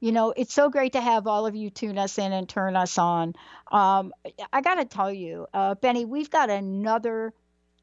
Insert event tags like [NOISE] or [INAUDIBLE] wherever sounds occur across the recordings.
you know, it's so great to have all of you tune us in and turn us on. Um, I got to tell you, uh, Benny, we've got another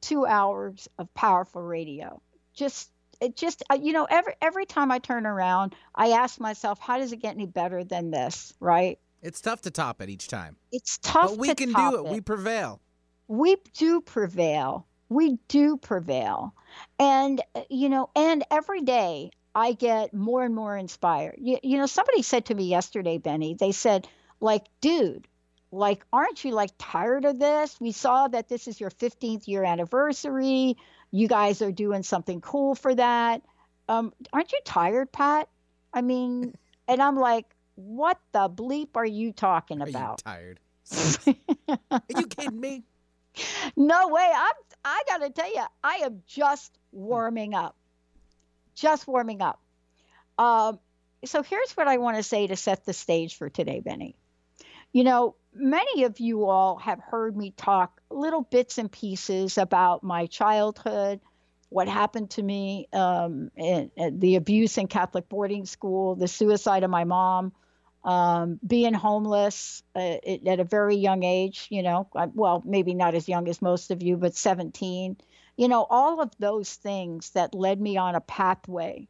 two hours of powerful radio. Just, it just, uh, you know, every every time I turn around, I ask myself, how does it get any better than this? Right? It's tough to top it each time. It's tough, but we can do it. it. We prevail. We do prevail. We do prevail, and uh, you know, and every day I get more and more inspired. You, you know, somebody said to me yesterday, Benny, they said, like, dude, like, aren't you like tired of this? We saw that this is your 15th year anniversary. You guys are doing something cool for that. Um, aren't you tired, Pat? I mean, [LAUGHS] and I'm like, what the bleep are you talking about? You tired? [LAUGHS] are you kidding me? No way. I'm. I gotta tell you, I am just warming up just warming up. Um, so here's what I want to say to set the stage for today, Benny. You know, many of you all have heard me talk little bits and pieces about my childhood, what happened to me, um, and, and the abuse in Catholic boarding school, the suicide of my mom, um, being homeless uh, at a very young age, you know, well, maybe not as young as most of you, but 17 you know, all of those things that led me on a pathway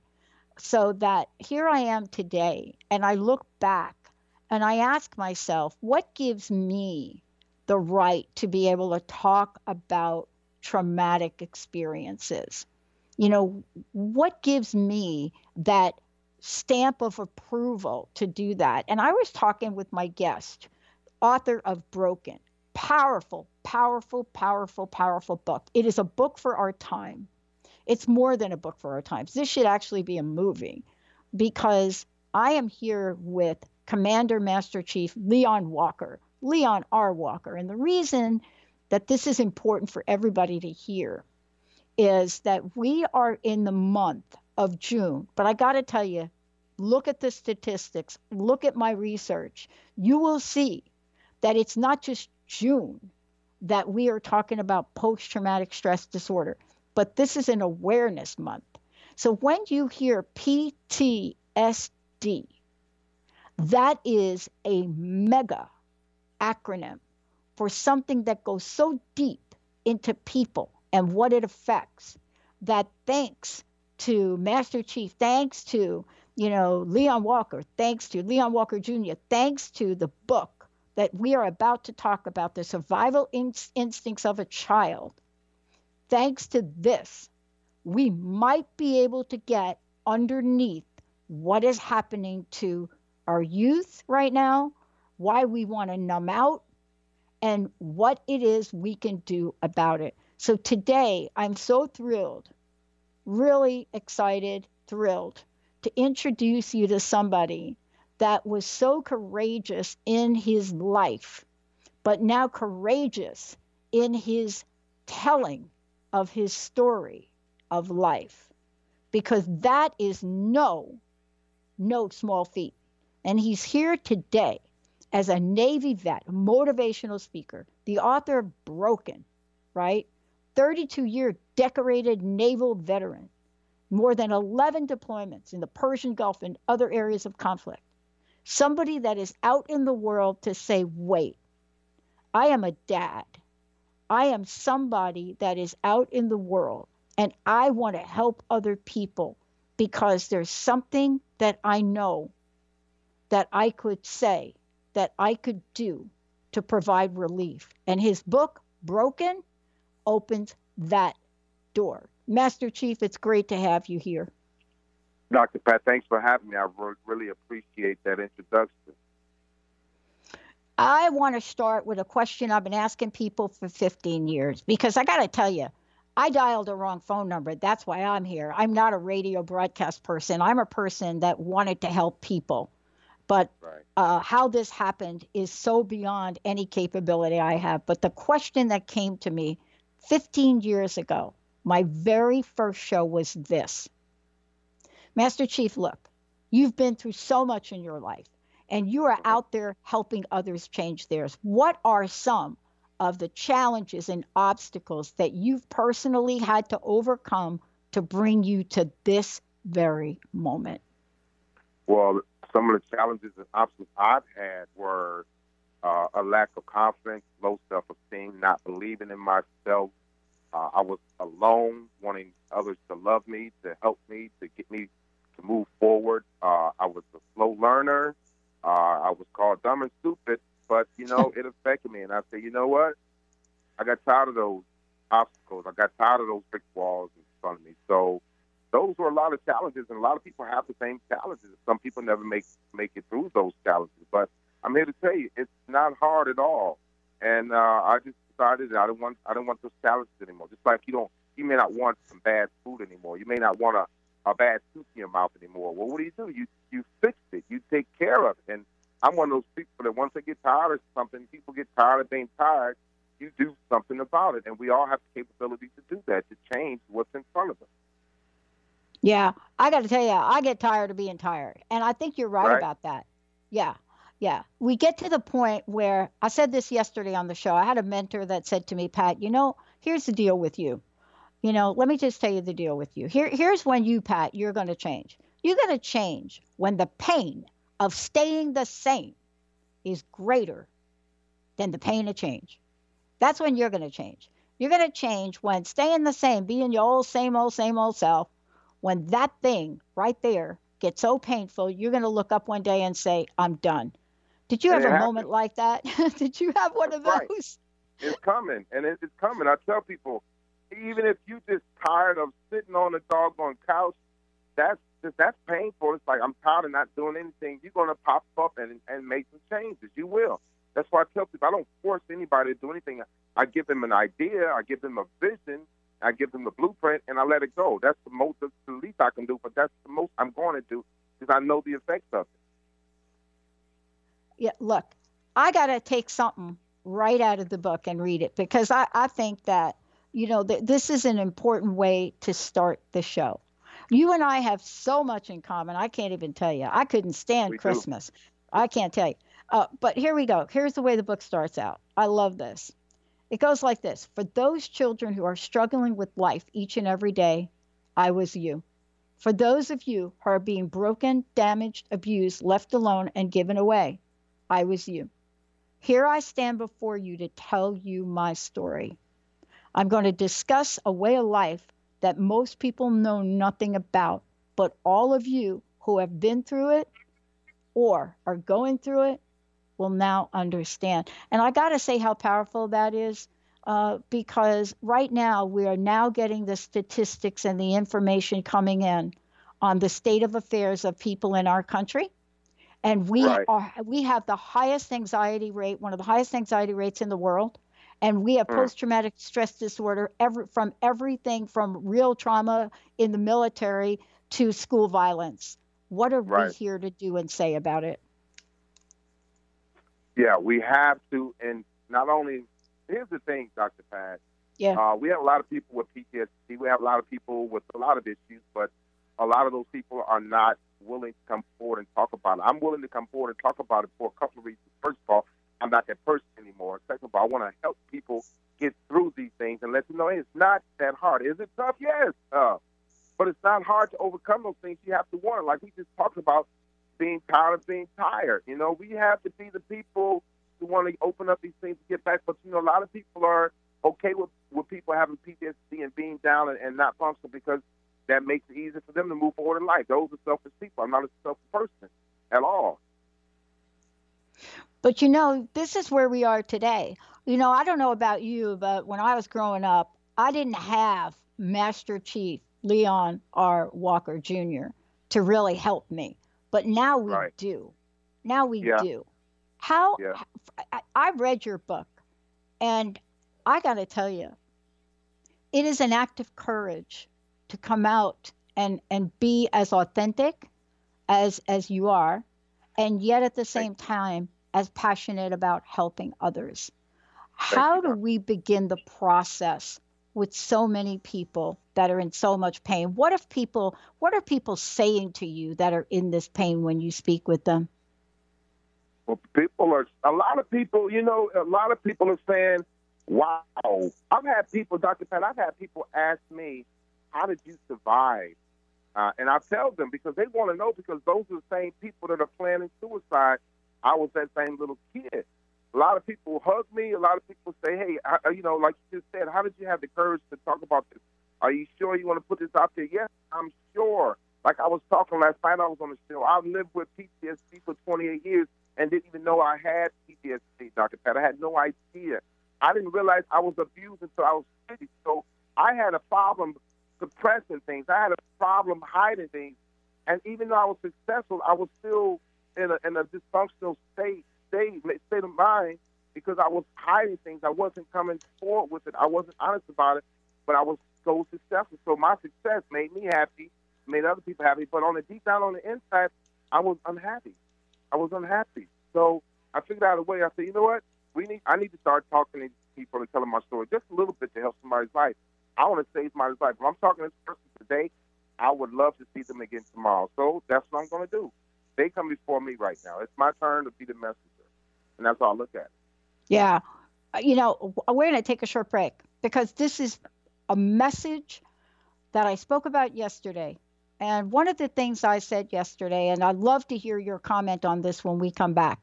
so that here I am today. And I look back and I ask myself, what gives me the right to be able to talk about traumatic experiences? You know, what gives me that stamp of approval to do that? And I was talking with my guest, author of Broken, powerful, powerful, powerful, powerful book. It is a book for our time. It's more than a book for our times. This should actually be a movie because I am here with Commander Master Chief Leon Walker, Leon R. Walker. And the reason that this is important for everybody to hear is that we are in the month of June. But I got to tell you, look at the statistics, look at my research. You will see that it's not just June that we are talking about post traumatic stress disorder, but this is an awareness month. So when you hear PTSD, that is a mega acronym for something that goes so deep into people and what it affects that thanks to Master Chief, thanks to you know Leon Walker, thanks to Leon Walker Jr., thanks to the book that we are about to talk about, the survival in- instincts of a child, thanks to this, we might be able to get underneath what is happening to our youth right now, why we want to numb out, and what it is we can do about it. So today, I'm so thrilled, really excited, thrilled to introduce you to somebody that was so courageous in his life, but now courageous in his telling of his story of life. Because that is no, no small feat. And he's here today as a Navy vet, motivational speaker, the author of Broken, right? 32 year decorated naval veteran, more than 11 deployments in the Persian Gulf and other areas of conflict somebody that is out in the world to say, wait, I am a dad. I am somebody that is out in the world and I want to help other people because there's something that I know that I could say, that I could do to provide relief. And his book, broken opens that door. Master Chief, it's great to have you here. Dr. Pat, thanks for having me. I re- really appreciate that introduction. I want to start with a question I've been asking people for 15 years because I got to tell you, I dialed the wrong phone number. That's why I'm here. I'm not a radio broadcast person. I'm a person that wanted to help people. But Right. uh, how this happened is so beyond any capability I have. But the question that came to me 15 years ago, my very first show was this Master Chief, look, you've been through so much in your life and you are out there helping others change theirs. What are some of the challenges and obstacles that you've personally had to overcome to bring you to this very moment? Well, some of the challenges and obstacles I've had were uh, a lack of confidence, low self esteem, not believing in myself. Uh, I was alone, wanting others to love me, to help me, to get me to move forward. Uh, I was a slow learner. Uh, I was called dumb and stupid, but you know [LAUGHS] it affected me. And I said, you know what? I got tired of those obstacles. I got tired of those brick walls in front of me. So those were a lot of challenges, and a lot of people have the same challenges. Some people never make make it through those challenges, but I'm here to tell you, it's not hard at all. And uh, I just decided that I don't want I don't want those challenges anymore. Just like you don't, you may not want some bad food anymore. You may not want a a bad tooth in your mouth anymore. Well, what do you do? You you fix it. You take care of it. And I'm one of those people that once they get tired of something, people get tired of being tired. You do something about it, and we all have the capability to do that to change what's in front of us. Yeah, I got to tell you, I get tired of being tired. And I think you're right, Right. about that. Yeah. Yeah. We get to the point where I said this yesterday on the show. I had a mentor that said to me, Pat, you know, here's the deal with you. You know, let me just tell you the deal with you. Here, here's when you, Pat, you're going to change. You're going to change when the pain of staying the same is greater than the pain of change. That's when you're going to change. You're going to change when staying the same, being your old, same old, same old self, when that thing right there gets so painful, you're going to look up one day and say, I'm done. Did you have it a moment like that? [LAUGHS] Did you have one of Right. those? It's coming, and it- it's coming. I tell people, even if you just tired of sitting on a doggone couch, that's just that's painful. It's like I'm tired of not doing anything. You're gonna pop up and and make some changes. You will. That's why I tell people I don't force anybody to do anything. I give them an idea. I give them a vision. I give them the blueprint, and I let it go. That's the most, the least I can do, but that's the most I'm going to do because I know the effects of it. Yeah, look, I got to take something right out of the book and read it because I, I think that, you know, th- this is an important way to start the show. You and I have so much in common. I can't even tell you. I couldn't stand We do. Christmas. I can't tell you. Uh, but here we go. Here's the way the book starts out. I love this. It goes like this For those children who are struggling with life each and every day, I was you. For those of you who are being broken, damaged, abused, left alone, and given away, I was you. Here I stand before you to tell you my story. I'm going to discuss a way of life that most people know nothing about, but all of you who have been through it or are going through it will now understand. And I got to say how powerful that is uh, because right now we are now getting the statistics and the information coming in on the state of affairs of people in our country and we Right. are we have the highest anxiety rate one of the highest anxiety rates in the world and we have Mm. post-traumatic stress disorder every, from everything from real trauma in the military to school violence what are we here to do and say about it Yeah, we have to, and not only. Here's the thing, Dr. Pat. Yeah. Uh, we have a lot of people with PTSD. We have a lot of people with a lot of issues, but a lot of those people are not willing to come forward and talk about it. I'm willing to come forward and talk about it for a couple of reasons. First of all, I'm not that person anymore. Second of all, I want to help people get through these things and let them know hey, it's not that hard. Is it tough? Yes. But it's not hard to overcome those things. You have to want it. Like we just talked about being tired of being tired. You know, we have to be the people who want to open up these things to get back. But, you know, a lot of people are okay with, with people having PTSD and being down and, and not functional because that makes it easier for them to move forward in life. Those are selfish people. I'm not a selfish person at all. But you know, this is where we are today. You know, I don't know about you, but when I was growing up, I didn't have Master Chief Leon R. Walker Jr. to really help me. But now we Right. do. Now we Yeah. do. How Yeah. I, I read your book, and I got to tell you, it is an act of courage to come out and and be as authentic as as you are, and yet at the same time as passionate about helping others. How do we begin the process with so many people that are in so much pain? What if people what are people saying to you that are in this pain when you speak with them? Well, people are a lot of people. You know, a lot of people are saying, "Wow." I've had people, Dr. Pat. I've had people ask me, "How did you survive?" Uh, and I tell them because they want to know because those are the same people that are planning suicide. I was that same little kid. A lot of people hug me. A lot of people say, "Hey, I, you know, like you just said, how did you have the courage to talk about this? Are you sure you want to put this out there?" Yes, I'm sure. Like I was talking last night, I was on the show. I've lived with PTSD for 28 years and didn't even know I had PTSD, Dr. Pat. I had no idea. I didn't realize I was abused until I was 50. So I had a problem suppressing things. I had a problem hiding things. And even though I was successful, I was still in a, in a dysfunctional state, state, state of mind because I was hiding things. I wasn't coming forward with it. I wasn't honest about it, but I was so successful. So my success made me happy, made other people happy. But on the deep down on the inside, I was unhappy. I was unhappy. So I figured out a way. I said, you know what? We need. I need to start talking to people and telling my story just a little bit to help somebody's life. I want to save somebody's life. If I'm talking to this person today, I would love to see them again tomorrow. So that's what I'm going to do. They come before me right now. It's my turn to be the messenger, and that's how I look at it. Yeah. Uh, You know, we're going to take a short break because this is a message that I spoke about yesterday. And one of the things I said yesterday, and I'd love to hear your comment on this when we come back.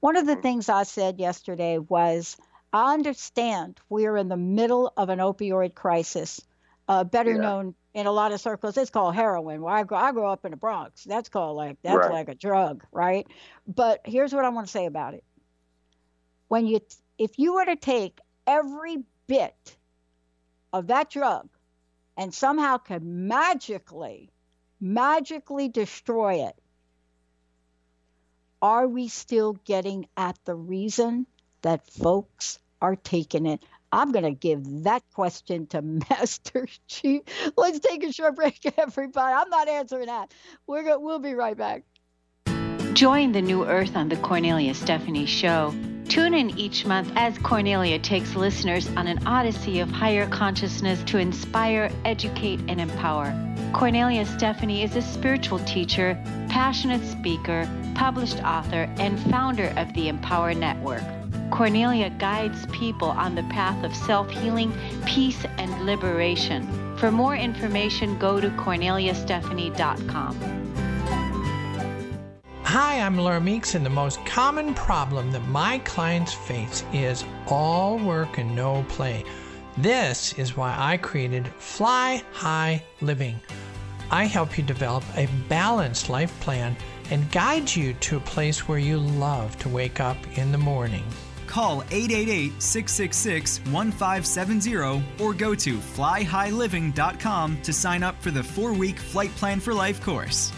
One of the things I said yesterday was I understand we're in the middle of an opioid crisis, uh, better Yeah. known in a lot of circles. It's called heroin. Well, I grew, I grew up in the Bronx. That's called like, that's Right. like a drug, right? But here's what I want to say about it when you if you were to take every bit of that drug and somehow could magically magically destroy it are we still getting at the reason that folks are taking it i'm going to give that question to [LAUGHS] master chief let's take a short break [LAUGHS] everybody i'm not answering that we're go- we'll be right back Join the New Earth on the Cornelia Stephanie Show. Tune in each month as Cornelia takes listeners on an odyssey of higher consciousness to inspire, educate, and empower. Cornelia Stephanie is a spiritual teacher, passionate speaker, published author, and founder of the Empower Network. Cornelia guides people on the path of self healing, peace, and liberation. For more information, go to corneliastephanie.com. Hi, I'm Laura Meeks, and the most common problem that my clients face is all work and no play. This is why I created Fly High Living. I help you develop a balanced life plan and guide you to a place where you love to wake up in the morning. Call 888 666 1570 or go to flyhighliving.com to sign up for the four week Flight Plan for Life course.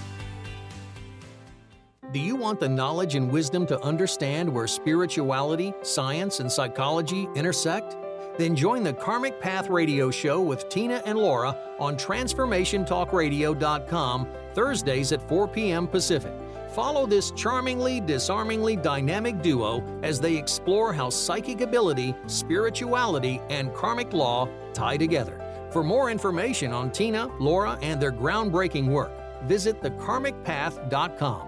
Do you want the knowledge and wisdom to understand where spirituality, science, and psychology intersect? Then join the Karmic Path Radio Show with Tina and Laura on TransformationTalkRadio.com Thursdays at 4 p.m. Pacific. Follow this charmingly, disarmingly dynamic duo as they explore how psychic ability, spirituality, and karmic law tie together. For more information on Tina, Laura, and their groundbreaking work, visit thekarmicpath.com.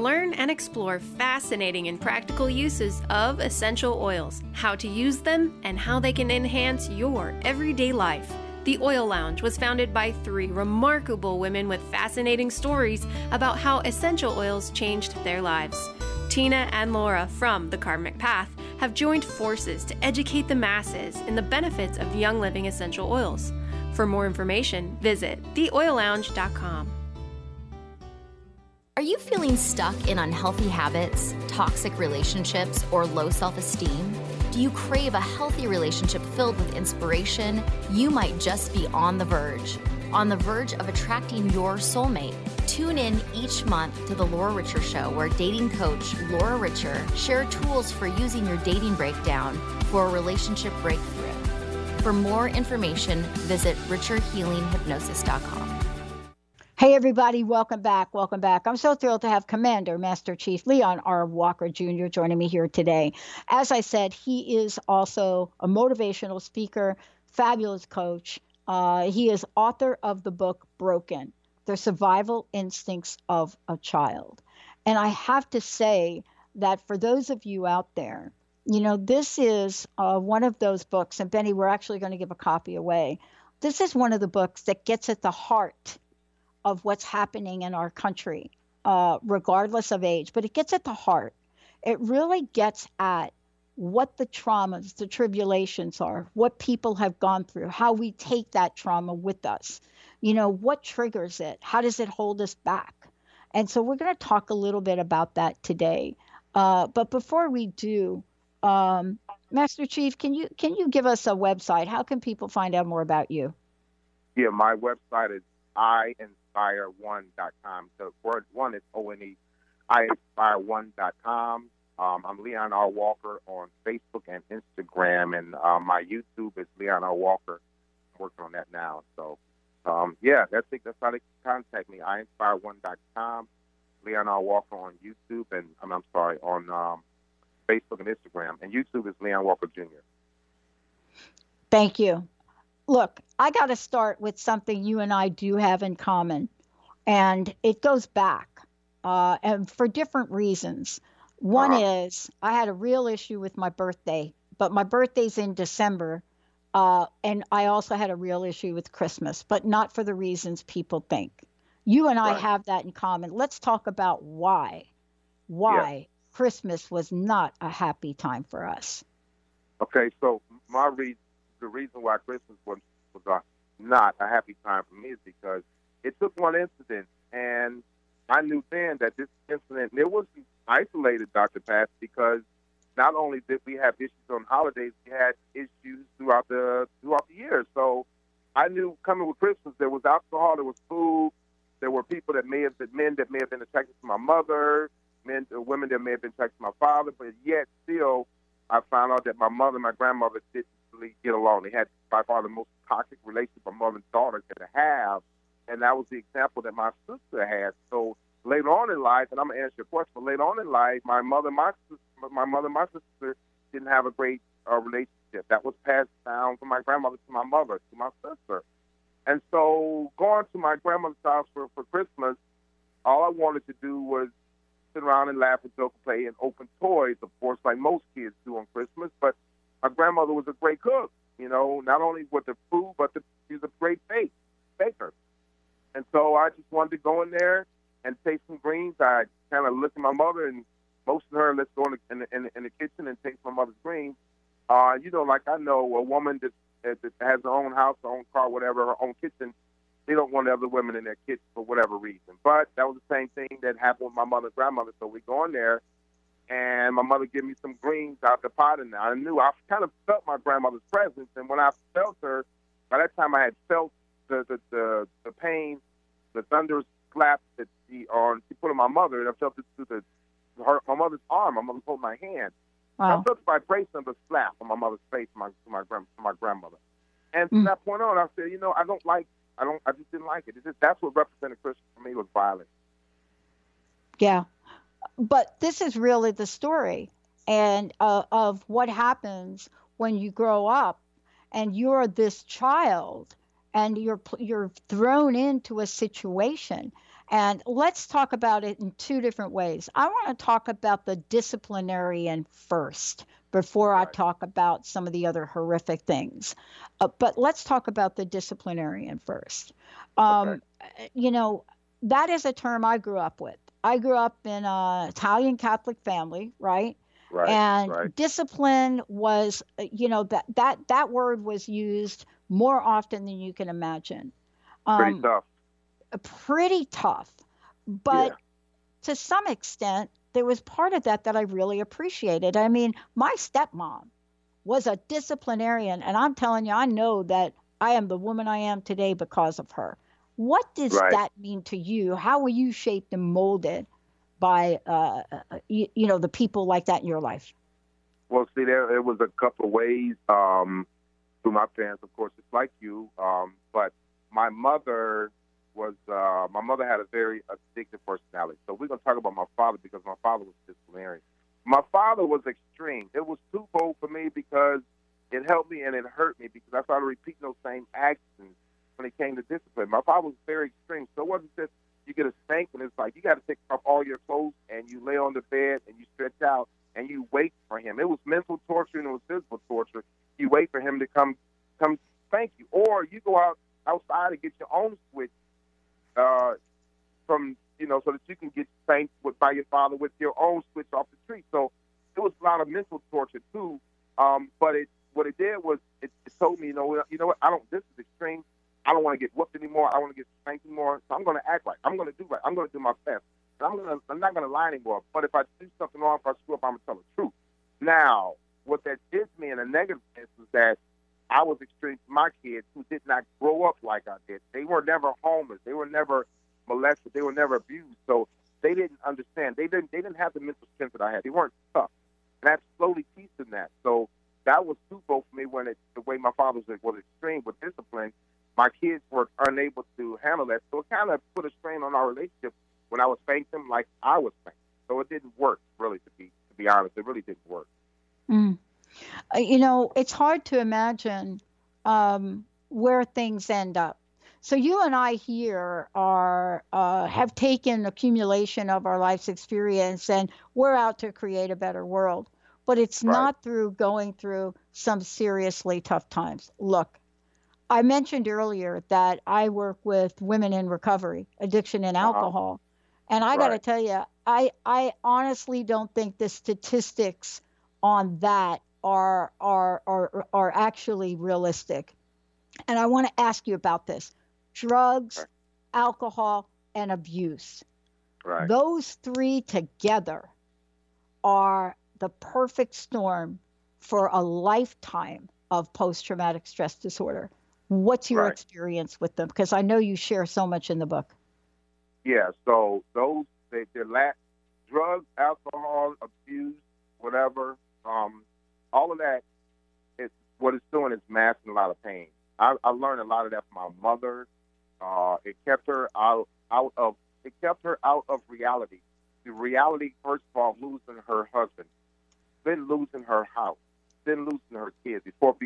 Learn and explore fascinating and practical uses of essential oils, how to use them, and how they can enhance your everyday life. The Oil Lounge was founded by three remarkable women with fascinating stories about how essential oils changed their lives. Tina and Laura from The Karmic Path have joined forces to educate the masses in the benefits of Young Living essential oils. For more information, visit theoillounge.com. Are you feeling stuck in unhealthy habits, toxic relationships, or low self esteem? Do you crave a healthy relationship filled with inspiration? You might just be on the verge. On the verge of attracting your soulmate. Tune in each month to The Laura Richer Show, where dating coach Laura Richer share tools for using your dating breakdown for a relationship breakthrough. For more information, visit richerhealinghypnosis.com. Hey, everybody, welcome back. Welcome back. I'm so thrilled to have Commander Master Chief Leon R. Walker Jr. joining me here today. As I said, he is also a motivational speaker, fabulous coach. Uh, he is author of the book Broken The Survival Instincts of a Child. And I have to say that for those of you out there, you know, this is uh, one of those books, and Benny, we're actually going to give a copy away. This is one of the books that gets at the heart of what's happening in our country, uh, regardless of age, but it gets at the heart. It really gets at what the traumas, the tribulations are, what people have gone through, how we take that trauma with us. You know, what triggers it? How does it hold us back? And so we're going to talk a little bit about that today. Uh, but before we do, um, Master Chief, can you can you give us a website? How can people find out more about you? Yeah, my website is I inspire1.com. The word one is O N E. I inspire1.com. Um, I'm Leon R. Walker on Facebook and Instagram, and uh, my YouTube is Leon R. Walker. I'm working on that now. So, um, yeah, that's it. That's how they contact me. I inspire1.com. Leon R. Walker on YouTube, and I'm, I'm sorry, on um, Facebook and Instagram. And YouTube is Leon Walker Jr. Thank you look, I got to start with something you and I do have in common, and it goes back, uh, and for different reasons. One uh-huh. is I had a real issue with my birthday, but my birthday's in December, uh, and I also had a real issue with Christmas, but not for the reasons people think. You and I right. have that in common. Let's talk about why. Why yeah. Christmas was not a happy time for us. Okay, so my reason the reason why Christmas was, was a, not a happy time for me is because it took one incident, and I knew then that this incident it wasn't isolated, Dr. Pat, because not only did we have issues on holidays, we had issues throughout the throughout the year. So I knew coming with Christmas, there was alcohol, there was food, there were people that may have been men that may have been attracted to my mother, men, or women that may have been attracted to my father, but yet still, I found out that my mother, and my grandmother didn't get along. They had by far the most toxic relationship a mother and daughter could have, and that was the example that my sister had. So later on in life, and I'm gonna answer your question, but later on in life, my mother, my sister, my mother, my sister didn't have a great uh, relationship. That was passed down from my grandmother to my mother to my sister. And so going to my grandmother's house for, for Christmas, all I wanted to do was sit around and laugh and joke and play and open toys, of course, like most kids do on Christmas. But my grandmother was a great cook. You know, not only with the food, but the, she was a great bake, baker. And so I just wanted to go in there and taste some greens. I kind of looked at my mother and motioned her, let's go in the, in the, in the, in the kitchen and taste my mother's greens. Uh, you know, like I know a woman that, that has her own house, her own car, whatever, her own kitchen, they don't want other women in their kitchen for whatever reason. But that was the same thing that happened with my mother and grandmother. So we go in there and my mother gave me some greens out the pot, and I knew I kind of felt my grandmother's presence. And when I felt her, by that time I had felt the the the, the pain, the thunderous slap that she on she put on my mother, and I felt it through the her my mother's arm. My mother pulled my hand. Wow. I felt the vibration of the slap on my mother's face, my to my grand to my grandmother. And from mm. that point on, I said, you know, I don't like, I don't, I just didn't like it. It's just, that's what represented Christmas for me was violence. Yeah, but this is really the story and uh, of what happens when you grow up and you're this child and you're you're thrown into a situation And let's talk about it in two different ways. I want to talk about the disciplinarian first before I talk about some of the other horrific things. Uh, but let's talk about the disciplinarian first. Um, okay. You know, that is a term I grew up with. I grew up in an Italian Catholic family, right? Right, and right. discipline was, uh, you know, that that that word was used more often than you can imagine. Pretty um, tough. Pretty tough, but yeah. to some extent, there was part of that that I really appreciated. I mean, my stepmom was a disciplinarian, and I'm telling you, I know that I am the woman I am today because of her. What does right. that mean to you? How were you shaped and molded by, uh, you, you, know, the people like that in your life? Well, see, there it was a couple of ways. Um, through my parents, of course, it's like you. Um, but my mother was, uh, my mother had a very addictive personality. So we're going to talk about my father because my father was disciplinarian. My father was extreme. It was twofold for me because it helped me and it hurt me because I started repeating those same actions when it came to discipline. My father was very extreme. So it wasn't just you get a spank and it's like you got to take off all your clothes and you lay on the bed and you stretch out and you wait for him. It was mental torture and it was physical torture. You wait for him to come come spank you, or you go out outside and get your own switch uh, from you know so that you can get spanked with, by your father with your own switch off the tree. So it was a lot of mental torture too. Um, but it what it did was it, it told me, you know, you know what? I don't. This is extreme. I don't want to get whooped anymore. I want to get spanked anymore. So I'm going to act right. I'm going to do right. I'm going to do my best. And I'm going to. I'm not going to lie anymore. But if I do something wrong, if I screw up, I'm going to tell the truth. Now, what that did me in a negative sense is that I was extreme to my kids who did not grow up like I did. They were never homeless. They were never molested. They were never abused. So they didn't understand. They didn't. They didn't have the mental strength that I had. They weren't tough. And I slowly teaching that. So that was twofold for me when it the way my father was, was extreme with discipline my kids were unable to handle that. So it kind of put a strain on our relationship when I was spanked them like I was spanked. So it didn't work, really, to be to be honest. It really didn't work. Mm. Uh, you know, it's hard to imagine um, where things end up. So you and I here are uh, have taken accumulation of our life's experience, and we're out to create a better world. But it's right. not through going through some seriously tough times. Look, I mentioned earlier that I work with women in recovery, addiction and alcohol. Uh-huh. And I right. got to tell you, I I honestly don't think the statistics on that are are are are actually realistic. And I want to ask you about this. Drugs, right. alcohol, and abuse. Right. Those three together are the perfect storm for a lifetime of post traumatic stress disorder. What's your right. experience with them? Because I know you share so much in the book. Yeah, so those they they lack drugs, alcohol, abuse, whatever, um, all of that. It's what it's doing is masking a lot of pain. I, I learned a lot of that from my mother. Uh, it kept her out out of it kept her out of reality. The reality, first of all, losing her husband, then losing her house, then losing her kids before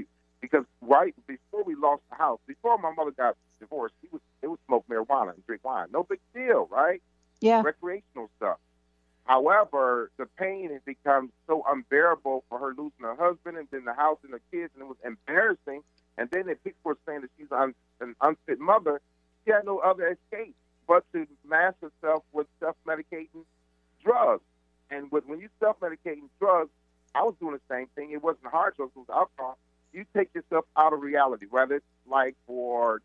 because right before we lost the house, before my mother got divorced, he was it would smoke marijuana and drink wine. No big deal, right? Yeah. Recreational stuff. However, the pain has become so unbearable for her losing her husband and then the house and the kids, and it was embarrassing. And then if people were saying that she's un, an unfit mother, she had no other escape but to mask herself with self-medicating drugs. And with, when you self-medicating drugs, I was doing the same thing. It wasn't hard drugs; it was alcohol you take yourself out of reality, whether it's like for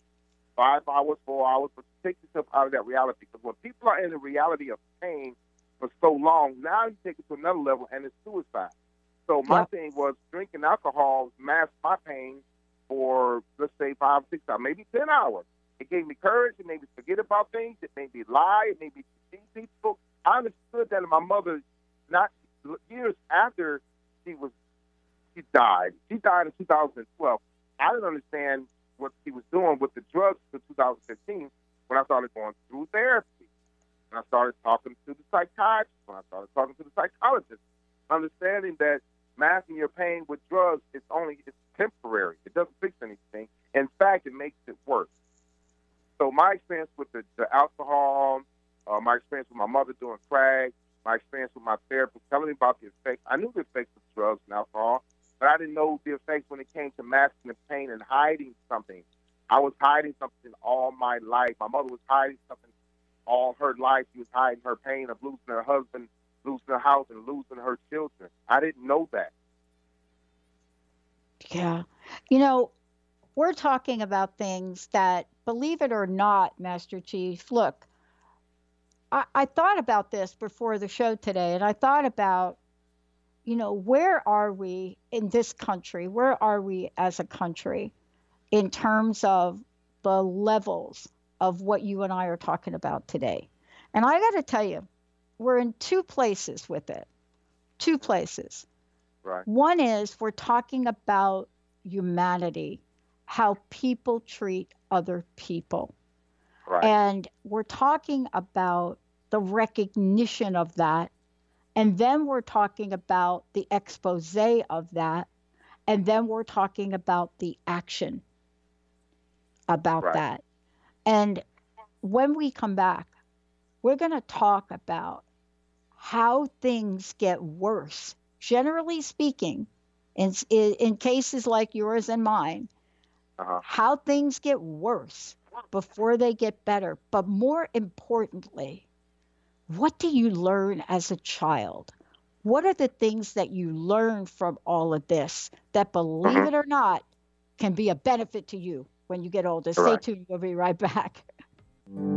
five hours, four hours, but take yourself out of that reality. Because when people are in the reality of pain for so long, now you take it to another level, and it's suicide. So my thing was drinking alcohol masked my pain for let's say five, six hours, maybe ten hours. It gave me courage. It made me forget about things. It made me lie. It made me see people. I understood that in my mother, not years after she was she died. She died in 2012. I didn't understand what she was doing with the drugs until 2015 when I started going through therapy. And I started talking to the psychiatrist, when I started talking to the psychologist, understanding that masking your pain with drugs is only it's temporary. It doesn't fix anything. In fact, it makes it worse. So my experience with the, the alcohol, uh, my experience with my mother doing crack, my experience with my therapist telling me about the effects. I knew the effects of drugs and alcohol, but I didn't know the effects when it came to masking the pain and hiding something. I was hiding something all my life. My mother was hiding something all her life. She was hiding her pain of losing her husband, losing her house, and losing her children. I didn't know that. Yeah. You know, we're talking about things that, believe it or not, Master Chief, look, I, I thought about this before the show today, and I thought about, you know, where are we in this country? Where are we as a country in terms of the levels of what you and I are talking about today? And I got to tell you, we're in two places with it. Two places. Right. One is we're talking about humanity, how people treat other people. Right. And we're talking about the recognition of that. And then we're talking about the expose of that. And then we're talking about the action about Right. that. And when we come back, we're going to talk about how things get worse, generally speaking, in, in, in cases like yours and mine, Uh-huh. how things get worse before they get better. But more importantly, what do you learn as a child? What are the things that you learn from all of this that, believe Mhm. it or not, can be a benefit to you when you get older? Stay Correct. tuned. We'll be right back.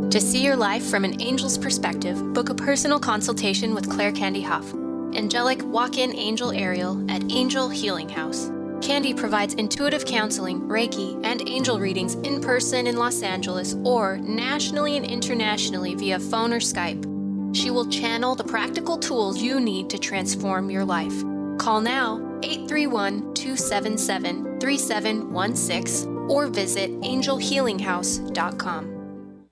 To see your life from an angel's perspective, book a personal consultation with Claire Candy Huff, angelic walk in angel Ariel at Angel Healing House. Candy provides intuitive counseling, Reiki, and angel readings in person in Los Angeles or nationally and internationally via phone or Skype. She will channel the practical tools you need to transform your life. Call now 831 277 3716 or visit angelhealinghouse.com.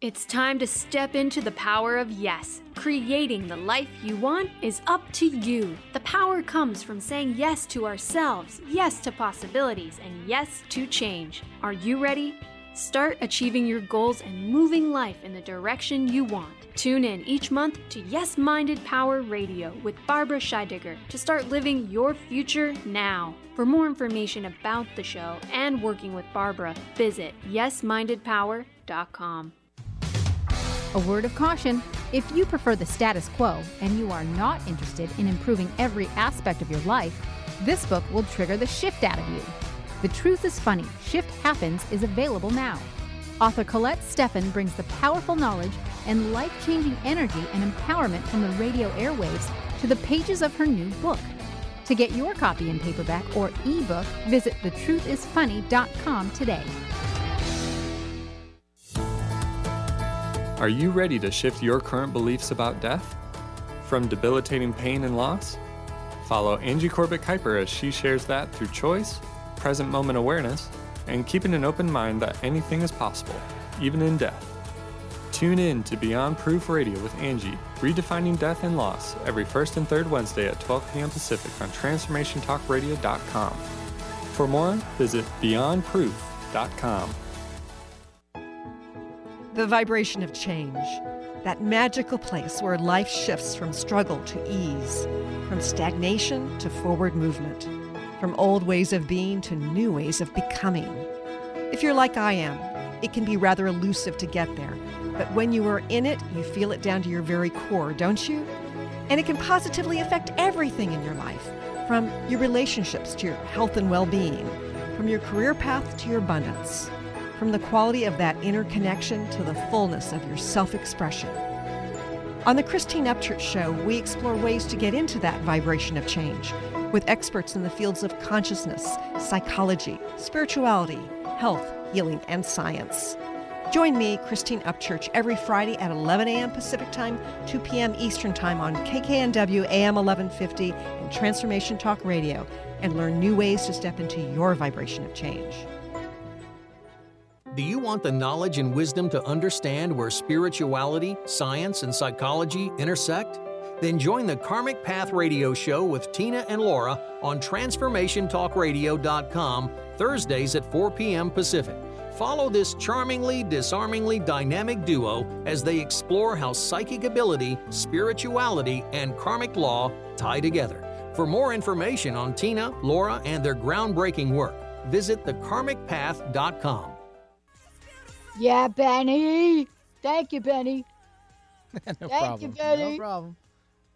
It's time to step into the power of yes. Creating the life you want is up to you. The power comes from saying yes to ourselves, yes to possibilities, and yes to change. Are you ready? Start achieving your goals and moving life in the direction you want. Tune in each month to Yes Minded Power Radio with Barbara Scheidegger to start living your future now. For more information about the show and working with Barbara, visit yesmindedpower.com. A word of caution if you prefer the status quo and you are not interested in improving every aspect of your life, this book will trigger the shift out of you. The Truth is Funny Shift Happens is available now. Author Colette Steffen brings the powerful knowledge and life changing energy and empowerment from the radio airwaves to the pages of her new book. To get your copy in paperback or ebook, visit thetruthisfunny.com today. Are you ready to shift your current beliefs about death? From debilitating pain and loss? Follow Angie Corbett Kuiper as she shares that through choice, present moment awareness, and keeping an open mind that anything is possible, even in death. Tune in to Beyond Proof Radio with Angie, redefining death and loss every first and third Wednesday at 12 p.m. Pacific on TransformationTalkRadio.com. For more, visit BeyondProof.com. The vibration of change, that magical place where life shifts from struggle to ease, from stagnation to forward movement, from old ways of being to new ways of becoming. If you're like I am, it can be rather elusive to get there, but when you are in it, you feel it down to your very core, don't you? And it can positively affect everything in your life, from your relationships to your health and well being, from your career path to your abundance from the quality of that inner connection to the fullness of your self expression. On the Christine Upchurch Show, we explore ways to get into that vibration of change with experts in the fields of consciousness, psychology, spirituality, health, healing, and science. Join me, Christine Upchurch, every Friday at 11 a.m. Pacific Time, 2 p.m. Eastern Time on KKNW AM 1150 and Transformation Talk Radio, and learn new ways to step into your vibration of change. Do you want the knowledge and wisdom to understand where spirituality, science, and psychology intersect? Then join the Karmic Path Radio Show with Tina and Laura on TransformationTalkRadio.com Thursdays at 4 p.m. Pacific. Follow this charmingly, disarmingly dynamic duo as they explore how psychic ability, spirituality, and karmic law tie together. For more information on Tina, Laura, and their groundbreaking work, visit thekarmicpath.com. Yeah, Benny. Thank you, Benny. [LAUGHS] no Thank problem. you, Benny. No problem.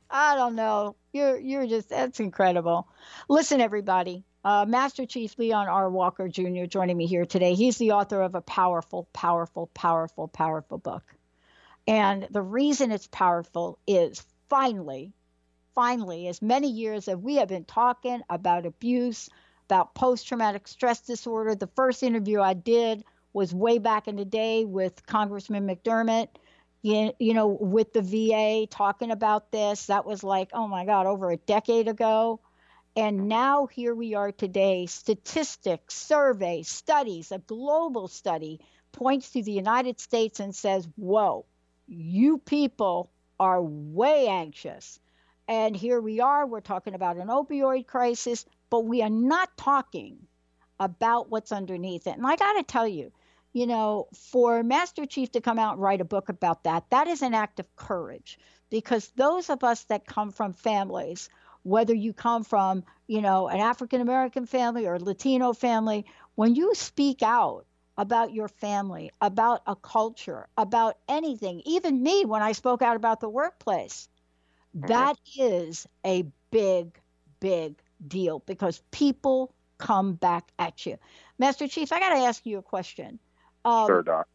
I don't know. You're you're just that's incredible. Listen, everybody. Uh, Master Chief Leon R. Walker Jr. joining me here today. He's the author of a powerful, powerful, powerful, powerful book. And the reason it's powerful is finally, finally, as many years as we have been talking about abuse, about post traumatic stress disorder. The first interview I did was way back in the day with Congressman McDermott you, you know, with the VA talking about this. That was like, oh my God, over a decade ago. And now here we are today. Statistics, surveys, studies, a global study points to the United States and says, whoa, you people are way anxious. And here we are, we're talking about an opioid crisis, but we are not talking about what's underneath it. And I got to tell you, you know, for Master Chief to come out and write a book about that, that is an act of courage because those of us that come from families, whether you come from, you know, an African American family or Latino family, when you speak out about your family, about a culture, about anything, even me when I spoke out about the workplace, that is a big, big deal because people come back at you. Master Chief, I got to ask you a question. Um, sure, Doc.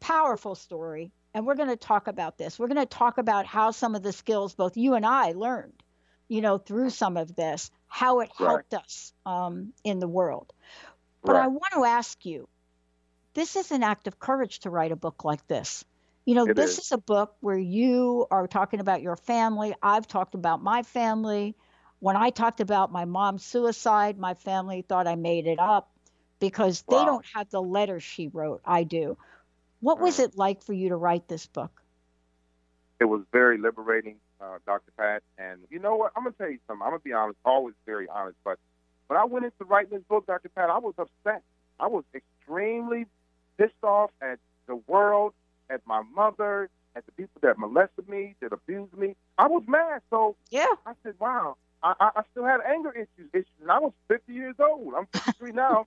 Powerful story. And we're going to talk about this. We're going to talk about how some of the skills both you and I learned, you know, through some of this, how it helped us um, in the world. But right. I want to ask you this is an act of courage to write a book like this. You know, it this is. is a book where you are talking about your family. I've talked about my family. When I talked about my mom's suicide, my family thought I made it up because wow. they don't have the letters she wrote. I do. What was it like for you to write this book? It was very liberating, uh, Dr. Pat. And you know what? I'm going to tell you something. I'm going to be honest, always very honest. But when I went into writing this book, Dr. Pat, I was upset. I was extremely pissed off at the world, at my mother, at the people that molested me, that abused me. I was mad. So yeah, I said, wow. I, I still had anger issues, issues, and I was 50 years old. I'm 53 [LAUGHS] now.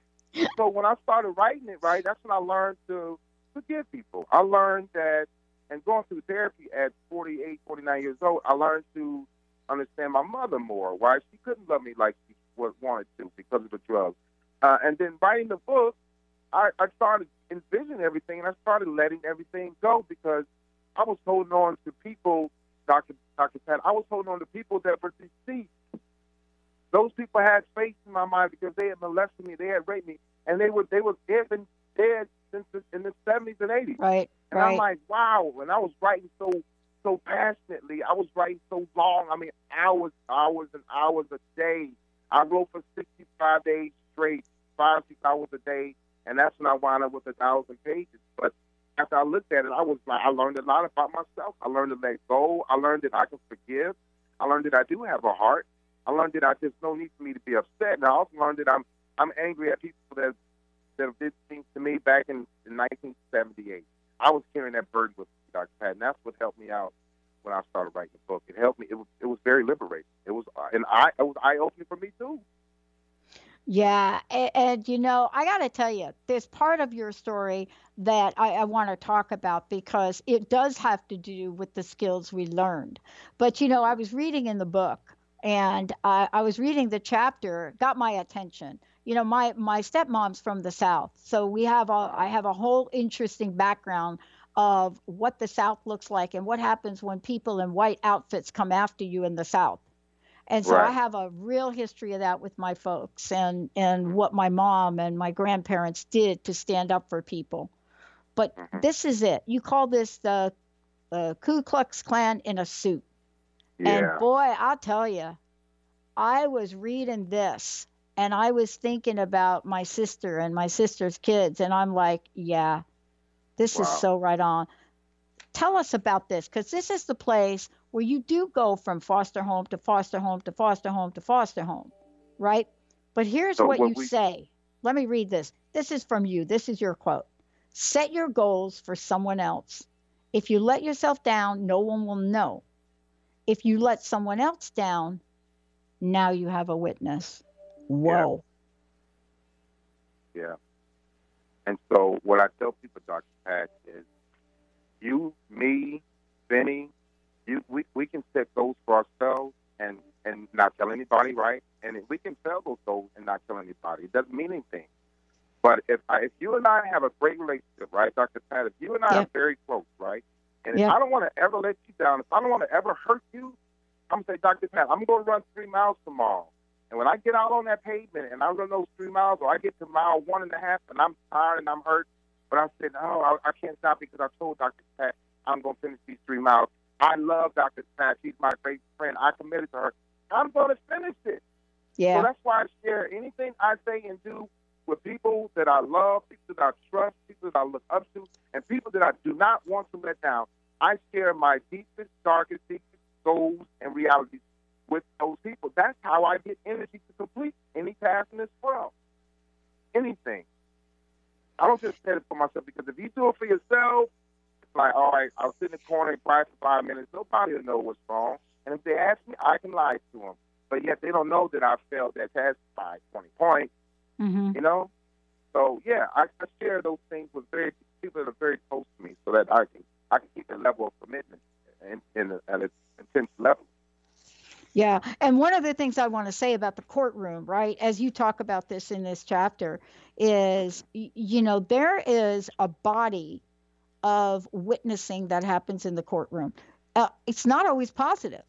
So when I started writing it, right, that's when I learned to forgive people. I learned that, and going through therapy at 48, 49 years old, I learned to understand my mother more. Why she couldn't love me like she wanted to because of the drugs. Uh, and then writing the book, I, I started envisioning everything, and I started letting everything go because I was holding on to people, Dr. Dr. Pat. I was holding on to people that were deceased those people had faith in my mind because they had molested me, they had raped me, and they were they were they had been dead since the, in the seventies and eighties. Right. And right. I'm like, wow. And I was writing so so passionately. I was writing so long. I mean, hours, hours, and hours a day. I wrote for sixty five days straight, five six hours a day, and that's when I wound up with a thousand pages. But after I looked at it, I was like, I learned a lot about myself. I learned to let go. I learned that I can forgive. I learned that I do have a heart. I learned that I just no need for me to be upset. And I also learned that I'm I'm angry at people that that did things to me back in, in 1978. I was carrying that burden with me, Dr. Pat, and that's what helped me out when I started writing the book. It helped me. It was it was very liberating. It was uh, and I it was eye opening for me too. Yeah, and, and, you know, I got to tell you, there's part of your story that I, I want to talk about because it does have to do with the skills we learned. But you know, I was reading in the book and I, I was reading the chapter, got my attention. You know, my my stepmom's from the South, so we have a I have a whole interesting background of what the South looks like and what happens when people in white outfits come after you in the South. And so Right. I have a real history of that with my folks and and what my mom and my grandparents did to stand up for people. But mm-hmm. this is it. You call this the the Ku Klux Klan in a suit. Yeah. And boy, I'll tell you, I was reading this and I was thinking about my sister and my sister's kids. And I'm like, yeah, this is so right on. Tell us about this because this is the place where you do go from foster home to foster home to foster home to foster home, right? But here's So what what you we- say. Let me read this. This is from you. This is your quote. Set your goals for someone else. If you let yourself down, no one will know. If you let someone else down, now you have a witness. Whoa. Yeah. yeah. And so what I tell people, Dr. Pat, is you, me, Benny, you, we, we can set goals for ourselves and, and not tell anybody, right? And we can tell those goals and not tell anybody. It doesn't mean anything. But if I, if you and I have a great relationship, right, Dr. Pat, if you and I yeah. are very close, right, and if. I don't want to ever let you down, if I don't want to ever hurt you, I'm gonna say, Dr. Pat, I'm gonna run three miles tomorrow. And when I get out on that pavement and I run those three miles, or I get to mile one and a half and I'm tired and I'm hurt, but I said, no, I, I can't stop because I told Dr. Pat I'm gonna finish these three miles. I love Dr. Pat. She's my great friend. I committed to her. I'm gonna finish it. Yeah. So that's why I share anything I say and do with people that I love, people that I trust, people that I look up to, and people that I do not want to let down. I share my deepest, darkest, secrets, goals, and realities with those people. That's how I get energy to complete any task in this world. Anything. I don't just set it for myself because if you do it for yourself, it's like, all right, I'll sit in the corner and cry for five minutes. Nobody will know what's wrong. And if they ask me, I can lie to them. But yet they don't know that I failed that task by 20 points. Mm-hmm. You know? So, yeah, I, I share those things with very people that are very close to me so that I can I can keep a level of commitment in, in a, at an intense level. Yeah. And one of the things I want to say about the courtroom, right, as you talk about this in this chapter, is, you know, there is a body of witnessing that happens in the courtroom. Uh, it's not always positive,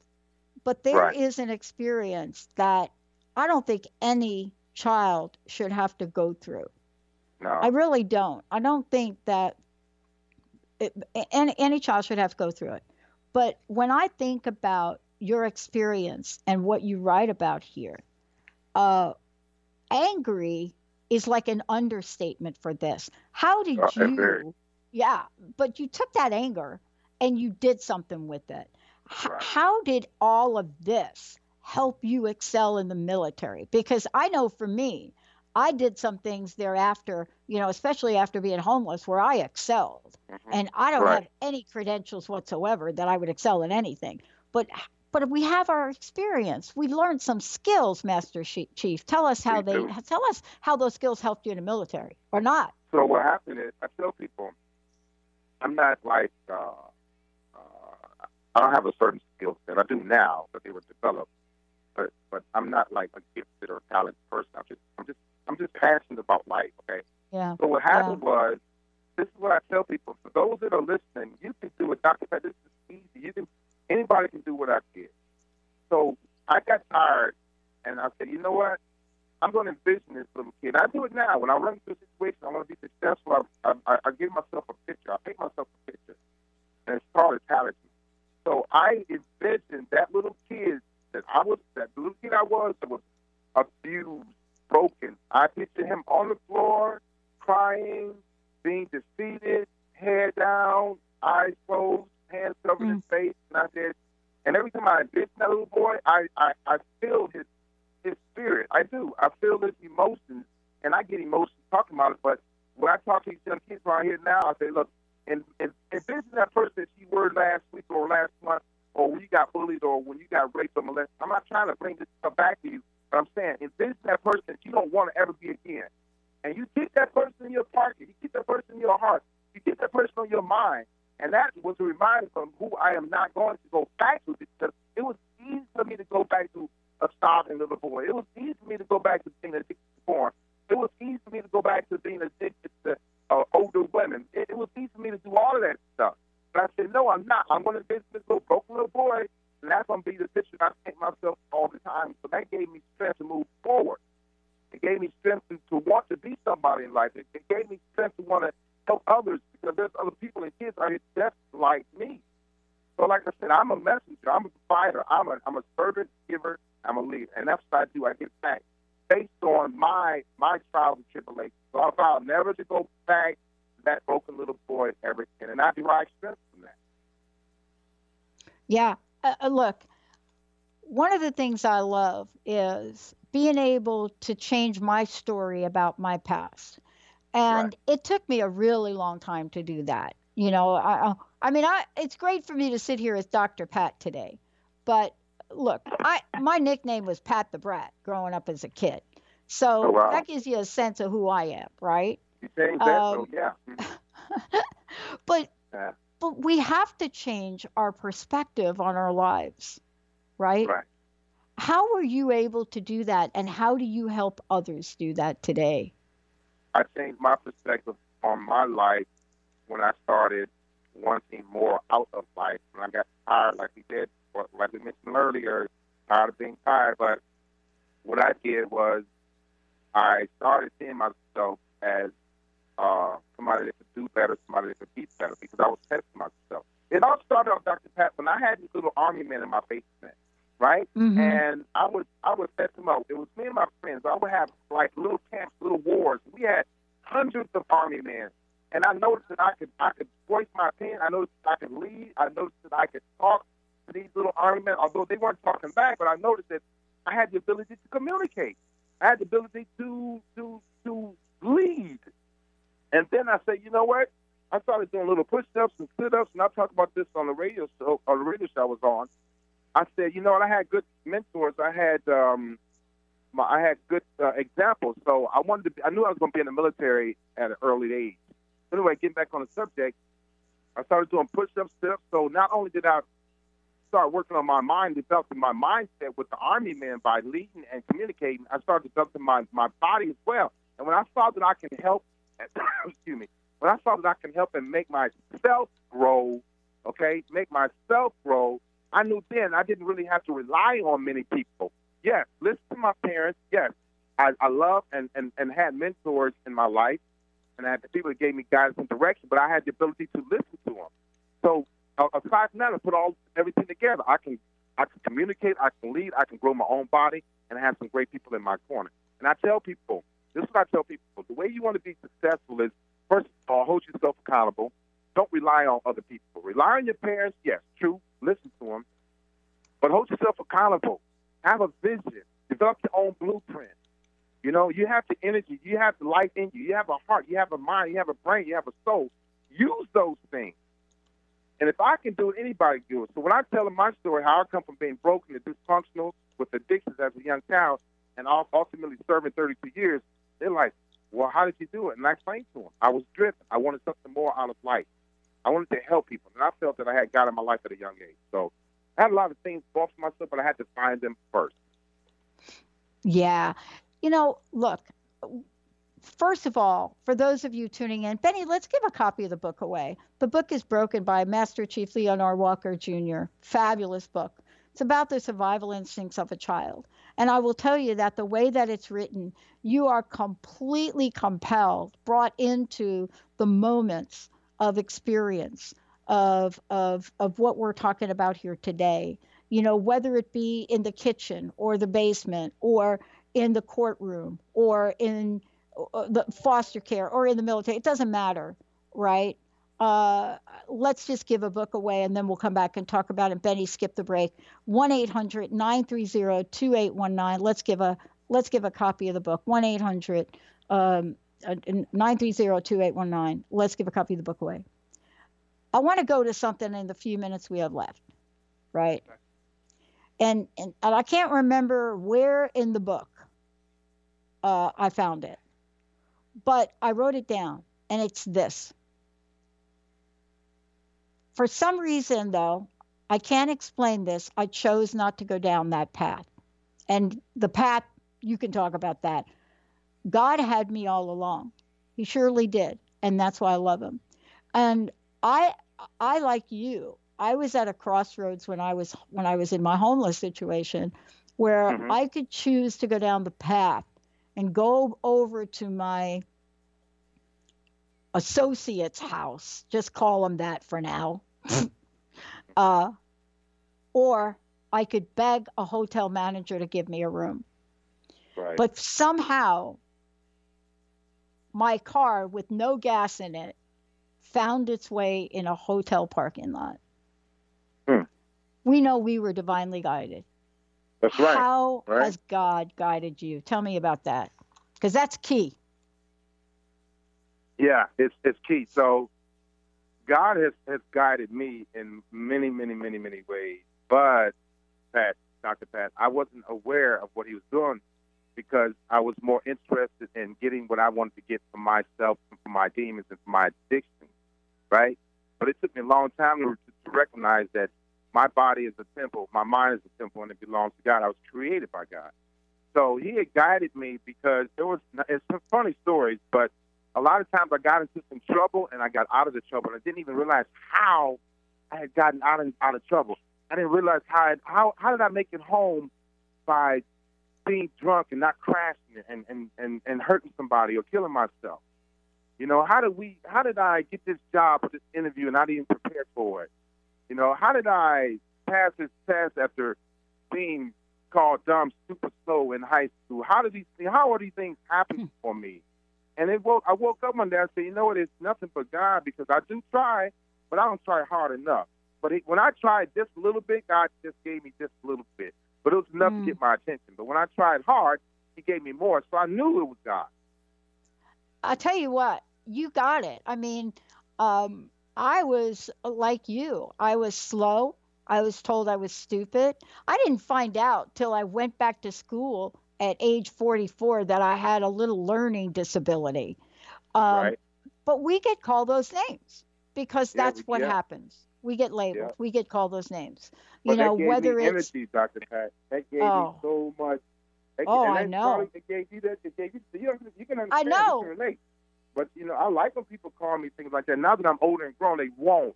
but there right. is an experience that I don't think any child should have to go through. No. I really don't. I don't think that it, any, any child should have to go through it. But when I think about your experience and what you write about here, uh, angry is like an understatement for this. How did uh, you? Yeah, but you took that anger and you did something with it. H- right. How did all of this help you excel in the military? Because I know for me, I did some things thereafter, you know, especially after being homeless, where I excelled. Mm-hmm. And I don't right. have any credentials whatsoever that I would excel in anything. But but we have our experience. We learned some skills, Master Chief. Tell us how we they do. tell us how those skills helped you in the military, or not. So what happened is, I tell people, I'm not like uh, uh, I don't have a certain skill set. I do now, but they were developed. But but I'm not like a gifted or talented person. I'm just I'm just I'm just passionate about life. Okay. Yeah. So what happened yeah. was, this is what I tell people. For those that are listening, you can do it. Dr. Pat, this is easy. You can anybody can do what I did. So I got tired, and I said, you know what? I'm going to envision this little kid. I do it now. When I run into a situation, I want to be successful. I, I, I give myself a picture. I paint myself a picture, and it's called a talisman. So I envisioned that little kid that I was, that little kid I was, that was abused, broken. I pictured him on the floor, crying, being defeated, head down, eyes closed, hands covered Mm. his face, and I said, and every time I envision that little boy, I, I, I feel his his spirit. I do. I feel his emotions, and I get emotions talking about it. But when I talk to these young kids around here now, I say, look, and and envision that person that you were last week or last month, or when you got bullied or when you got raped or molested. I'm not trying to bring this stuff back to you, but I'm saying envision that person that you don't want to ever be again. And you keep that person in your pocket. You keep that person in your heart. You keep that person on your mind. And that was a reminder from who I am not going to go back to because it was easy for me to go back to a starving little boy. It was easy for me to go back to being addicted to porn. It was easy for me to go back to being addicted to uh, older women. It, it was easy for me to do all of that stuff. But I said, no, I'm not. I'm going to Yeah. Uh, uh, look, one of the things I love is being able to change my story about my past. And it took me a really long time to do that. You know, I I mean, I it's great for me to sit here as Dr. Pat today, but look, I my nickname was Pat the Brat growing up as a kid, so Oh, wow. that gives you a sense of who I am, right? You changed that, so Um, yeah. [LAUGHS] But Yeah. But we have to change our perspective on our lives, right? Right. How were you able to do that, and how do you help others do that today? I changed my perspective on my life when I started wanting more out of life. When I got tired, like we did, or like we mentioned earlier, tired of being tired. But what I did was I started seeing myself as uh, somebody that could do better, somebody that could be better, because I was testing myself. It all started off, Dr. Pat, when I had these little army men in my basement, right? Mhm. And I would I would set them up. It was me and my friends. I would have like little camps, little wars. We had hundreds of army men, and I noticed that I could I could voice my opinion. I noticed that I could lead. I noticed that I could talk to these little army men, although they weren't talking back. But I noticed that I had the ability to communicate. I had the ability to to to lead. And then I said, you know what? I started doing little push-ups and sit-ups, and I talked about this on the radio show. On the radio show I was on, I said, you know what? I had good mentors. I had um, my, I had good uh, examples. So I wanted to. Be, I knew I was going to be in the military at an early age. Anyway, getting back on the subject, I started doing push-ups, sit-ups. So not only did I start working on my mind, developing my mindset with the army men by leading and communicating, I started developing my my body as well. And when I saw that I can help, [COUGHS] excuse me, when I saw that I can help and make myself grow, okay, make myself grow, I knew then I didn't really have to rely on many people. Yes, listen to my parents. Yes, I, I love and, and, and had mentors in my life, and I had the people that gave me guidance and direction, but I had the ability to listen to them. So uh, aside from that, I put all everything together. I can I can communicate, I can lead, I can grow my own body, and I have some great people in my corner. And I tell people, this is what I tell people: the way you want to be successful is first of all, hold yourself accountable. Don't rely on other people. Rely on your parents, yes, true. Listen to them, but hold yourself accountable. Have a vision. Develop your own blueprint. You know, you have the energy, you have the life in you, you have a heart, you have a mind, you have a brain, you have a soul. Use those things. And if I can do it, anybody can do it. So when I tell them my story, how I come from being broken and dysfunctional with addictions as a young child, and ultimately serving 32 years, they're like, "Well, how did you do it?" And I explained to them, I was driven. I wanted something more out of life. I wanted to help people, and I felt that I had God in my life at a young age. So I had a lot of things bought for myself, but I had to find them first. Yeah. You know, look, first of all, for those of you tuning in, Benny, let's give a copy of the book away. The book is Broken by Master Chief Leonard Walker Jr. Fabulous book. It's about the survival instincts of a child. And I will tell you that the way that it's written, you are completely compelled, brought into the moments of experience of of of what we're talking about here today. You know, whether it be in the kitchen or the basement or in the courtroom or in uh, the foster care or in the military, it doesn't matter, right? Uh, let's just give a book away and then we'll come back and talk about it. Benny, skip the break. 1-800-930-2819. Let's give a let's give a copy of the book. 1-800 um, uh, 930-2819. Let's give a copy of the book away. I want to go to something in the few minutes we have left, right? And and, and I can't remember where in the book uh, I found it, but I wrote it down, and it's this. For some reason, though, I can't explain this. I chose not to go down that path, and the path you can talk about that. God had me all along. He surely did, and that's why I love him. And I I like you. I was at a crossroads when I was when I was in my homeless situation where Mhm. I could choose to go down the path and go over to my associate's house, just call him that for now. [LAUGHS] uh, or I could beg a hotel manager to give me a room. Right. But somehow my car with no gas in it found its way in a hotel parking lot. Hmm. We know we were divinely guided. That's right. How Right. has God guided you? Tell me about that. Because that's key. Yeah, it's it's key. So God has has guided me in many, many, many, many ways. But Pat, Dr. Pat, I wasn't aware of what he was doing because I was more interested in getting what I wanted to get for myself and for my demons and for my addiction, right? But it took me a long time to, to recognize that my body is a temple, my mind is a temple, and it belongs to God. I was created by God. So he had guided me because there was it's some funny stories, but a lot of times I got into some trouble and I got out of the trouble and I didn't even realize how I had gotten out of out of trouble. I didn't realize how I, how how did I make it home by being drunk and not crashing and, and, and, and hurting somebody or killing myself. You know, how did we how did I get this job or this interview and not even prepare for it? You know, how did I pass this test after being called dumb, super slow in high school? How did these how are these things happening hmm. for me? And it woke I woke up one day and said, you know what, it's nothing but God because I do try, but I don't try hard enough. But it, when I tried just a little bit, God just gave me just a little bit. But it was enough Mm. to get my attention. But when I tried hard, He gave me more. So I knew it was God. I tell you what, you got it. I mean, um, I was like you. I was slow. I was told I was stupid. I didn't find out till I went back to school at age 44 that I had a little learning disability. Um, Right. But we get called those names because Yeah, that's what yeah. happens. We get labeled. Yeah. We get called those names. But You know, whether me it's energy, Dr. Pat. That gave Oh. me so much. That, Oh, I know. It gave you that. It gave you. You, know, you can I know. You can relate. But you know, I like when people call me things like that. Now that I'm older and grown, they won't.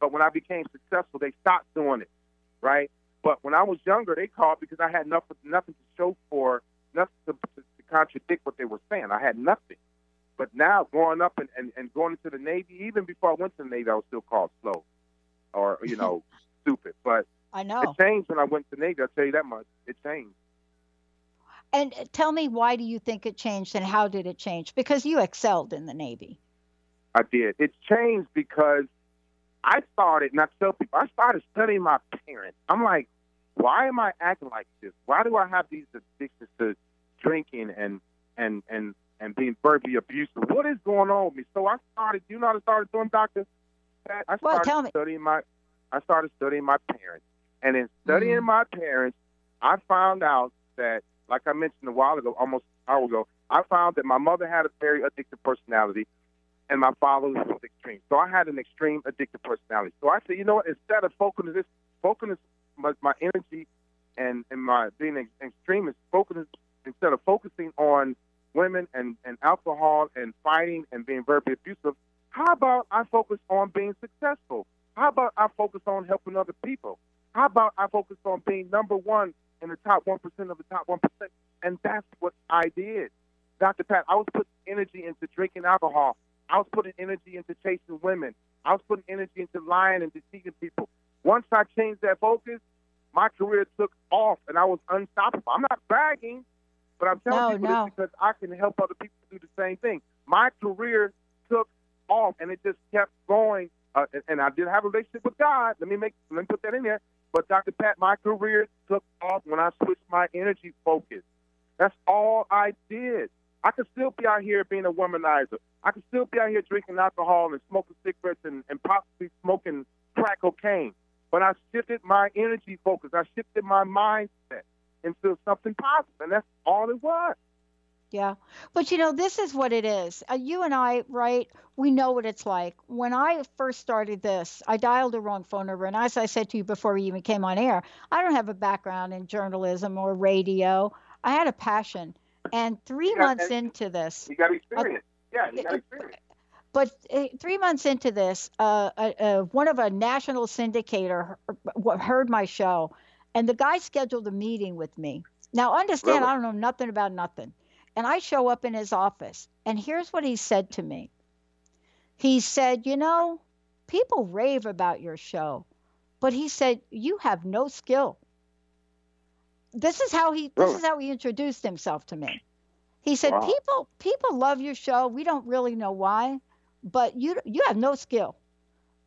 But when I became successful, they stopped doing it, right? But when I was younger, they called because I had nothing, nothing to show for, nothing to, to, to contradict what they were saying. I had nothing. But now, growing up and, and, and going into the Navy, even before I went to the Navy, I was still called slow or, you know, [LAUGHS] stupid. But I know. it changed when I went to the Navy. I'll tell you that much. It changed. And uh, tell me, why do you think it changed and how did it change? Because you excelled in the Navy. I did. It changed because I started, and I tell people, I started studying my parents. I'm like, why am I acting like this? Why do I have these addictions to drinking and and and and being verbally abusive? What is going on with me? So I started. You know I started doing, Doctor? I Well, started tell me. studying my. I started studying my parents, and in studying mm-hmm. my parents, I found out that, like I mentioned a while ago, almost an hour ago, I found that my mother had a very addictive personality and my father was extreme. So I had an extreme addictive personality. So I said, you know what? Instead of focusing this, focusing my, my energy and and my being ex- extreme is focusing instead of focusing on women and and alcohol and fighting and being verbally abusive. How about I focus on being successful? How about I focus on helping other people? How about I focus on being number one in the top one percent of the top one percent? And that's what I did. Dr. Pat, I was putting energy into drinking alcohol. I was putting energy into chasing women. I was putting energy into lying and deceiving people. Once I changed that focus, my career took off and I was unstoppable. I'm not bragging, but I'm telling No, people no. this because I can help other people do the same thing. My career took off and it just kept going. Uh, and, and I did have a relationship with God. Let me make let me put that in there. But Dr. Pat, my career took off when I switched my energy focus. That's all I did. I could still be out here being a womanizer. I could still be out here drinking alcohol and smoking cigarettes and, and possibly smoking crack cocaine. But I shifted my energy focus. I shifted my mindset into something possible positive, and that's all it was. Yeah. But you know, this is what it is. Uh, you and I, right? We know what it's like. When I first started this, I dialed the wrong phone number. And as I said to you before we even came on air, I don't have a background in journalism or radio. I had a passion. And three got- months into this, You got experience. Yeah, you got experience. But uh, three months into this, uh, uh, uh, one of a national syndicator heard my show, and the guy scheduled a meeting with me. Now, understand, Really? I don't know nothing about nothing. And I show up in his office, and here's what he said to me. He said, You know, people rave about your show, but he said, You have no skill. This is how he this is how he introduced himself to me. He said, Wow. "People people love your show. We don't really know why, but you you have no skill.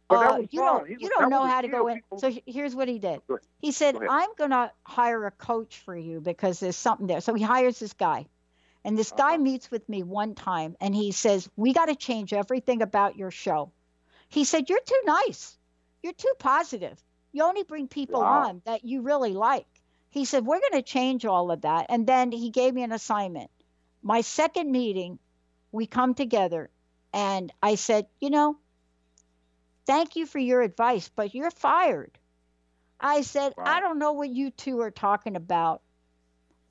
But Uh, you wrong. don't you don't know how to go in." People- So here's what he did. He said, Go "I'm gonna hire a coach for you because there's something there." So he hires this guy, And this guy meets with me one time and he says, We got to change everything about your show. He said, You're too nice. You're too positive. You only bring people Wow. on that you really like. He said, We're going to change all of that. And then he gave me an assignment. My second meeting, we come together and I said, You know, thank you for your advice, but you're fired. I said, I don't know what you two are talking about,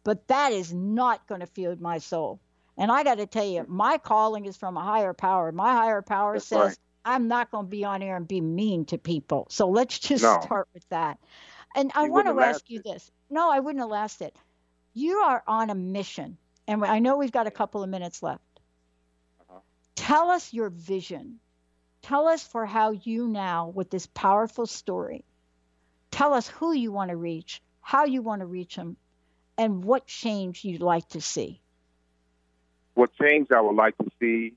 but that is not going to feed my soul. And I got to tell you, my calling is from a higher power. My higher power That's says right. I'm not going to be on air and be mean to people. So let's just No. start with that. And I want to ask you this. No, I wouldn't have lasted. You are on a mission, and I know we've got a couple of minutes left. Tell us your vision. Tell us for how you now, with this powerful story, tell us who you want to reach, how you want to reach them, and what change you'd like to see. What change I would like to see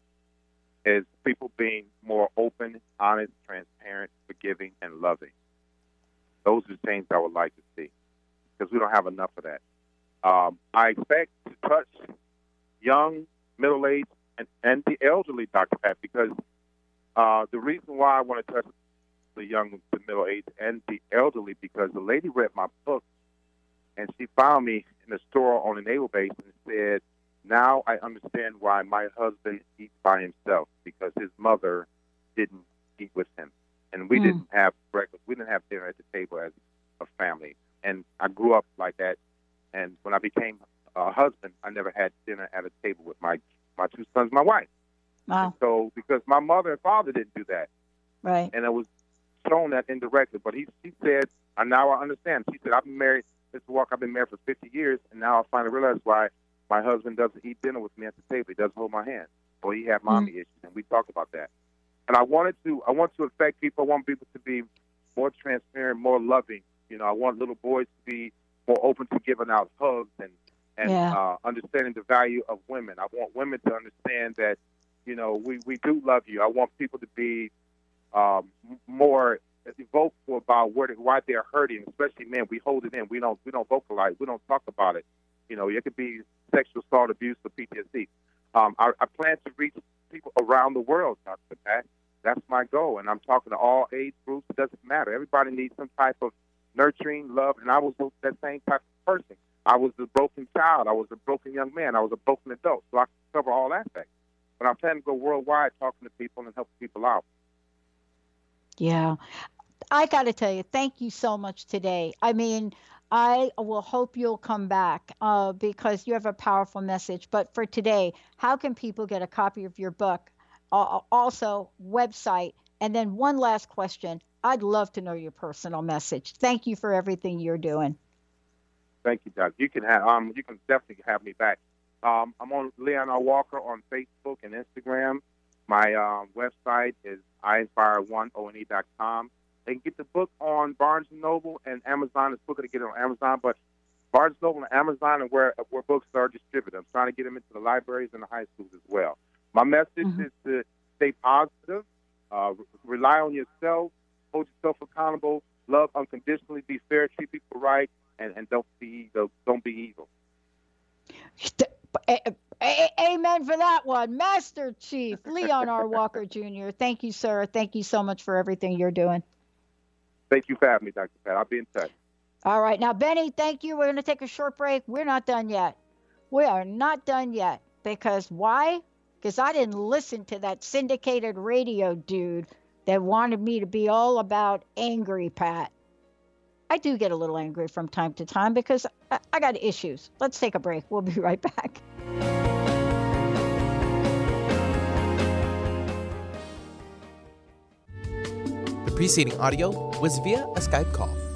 is people being more open, honest, transparent, forgiving, and loving. Those are the changes I would like to see because we don't have enough of that. Um, I expect to touch young, middle aged, and, and the elderly, Dr. Pat, because uh, the reason why I want to touch the young, the middle aged, and the elderly, because the lady read my book and she found me in a store on a naval base and said, now I understand why my husband eats by himself because his mother didn't eat with him, and we Mm. didn't have breakfast. We didn't have dinner at the table as a family, and I grew up like that. And when I became a husband, I never had dinner at a table with my my two sons, my wife. Wow. So because my mother and father didn't do that, Right. and it was shown that indirectly. But he she said, and now I understand. She said, I've been married, Mr. Walker, I've been married for 50 years, and now I finally realize why my husband doesn't eat dinner with me at the table. He doesn't hold my hand, or he had mommy mm-hmm. issues, and we talked about that. And I wanted to, I want to affect people. I want people to be more transparent, more loving. You know, I want little boys to be more open to giving out hugs and and Yeah. uh, understanding the value of women. I want women to understand that, you know, we, we do love you. I want people to be um, more vocal about where they, why they're hurting, especially men. We hold it in. We don't we don't vocalize. We don't talk about it. You know, it could be sexual assault, abuse, or PTSD. Um, I, I plan to reach people around the world, Dr. Pat. That's my goal, and I'm talking to all age groups. It doesn't matter. Everybody needs some type of nurturing, love, and I was that same type of person. I was a broken child. I was a broken young man. I was a broken adult. So I cover all aspects. But I'm planning to go worldwide talking to people and helping people out. Yeah. I got to tell you, thank you so much today. I mean, I will hope you'll come back uh, because you have a powerful message. But for today, how can people get a copy of your book? Uh, also, website. And then one last question. I'd love to know your personal message. Thank you for everything you're doing. Thank you, Doc. You can have um, you can definitely have me back. Um, I'm on Leon R. Walker on Facebook and Instagram. My um, website is iinspire1one.com. They can get the book on Barnes and Noble and Amazon. It's book to get it on Amazon, but Barnes and Noble and Amazon and where where books are distributed. I'm trying to get them into the libraries and the high schools as well. My message is to stay positive, uh, re- rely on yourself, hold yourself accountable, love unconditionally, be fair, treat people right, and, and don't be don't, don't be evil. A- a- eh, eh, eh, amen for that one. Master Chief Leon R. Walker Jr., thank you, sir. Thank you so much for everything you're doing. Thank you for having me, Dr. Pat. I'll be in touch. All right. Now, Benny, thank you. We're going to take a short break. We're not done yet. We are not done yet. Because why? Because I didn't listen to that syndicated radio dude that wanted me to be all about angry Pat. I do get a little angry from time to time because I, I got issues. Let's take a break. We'll be [LAUGHS] right back. The preceding audio was via a Skype call.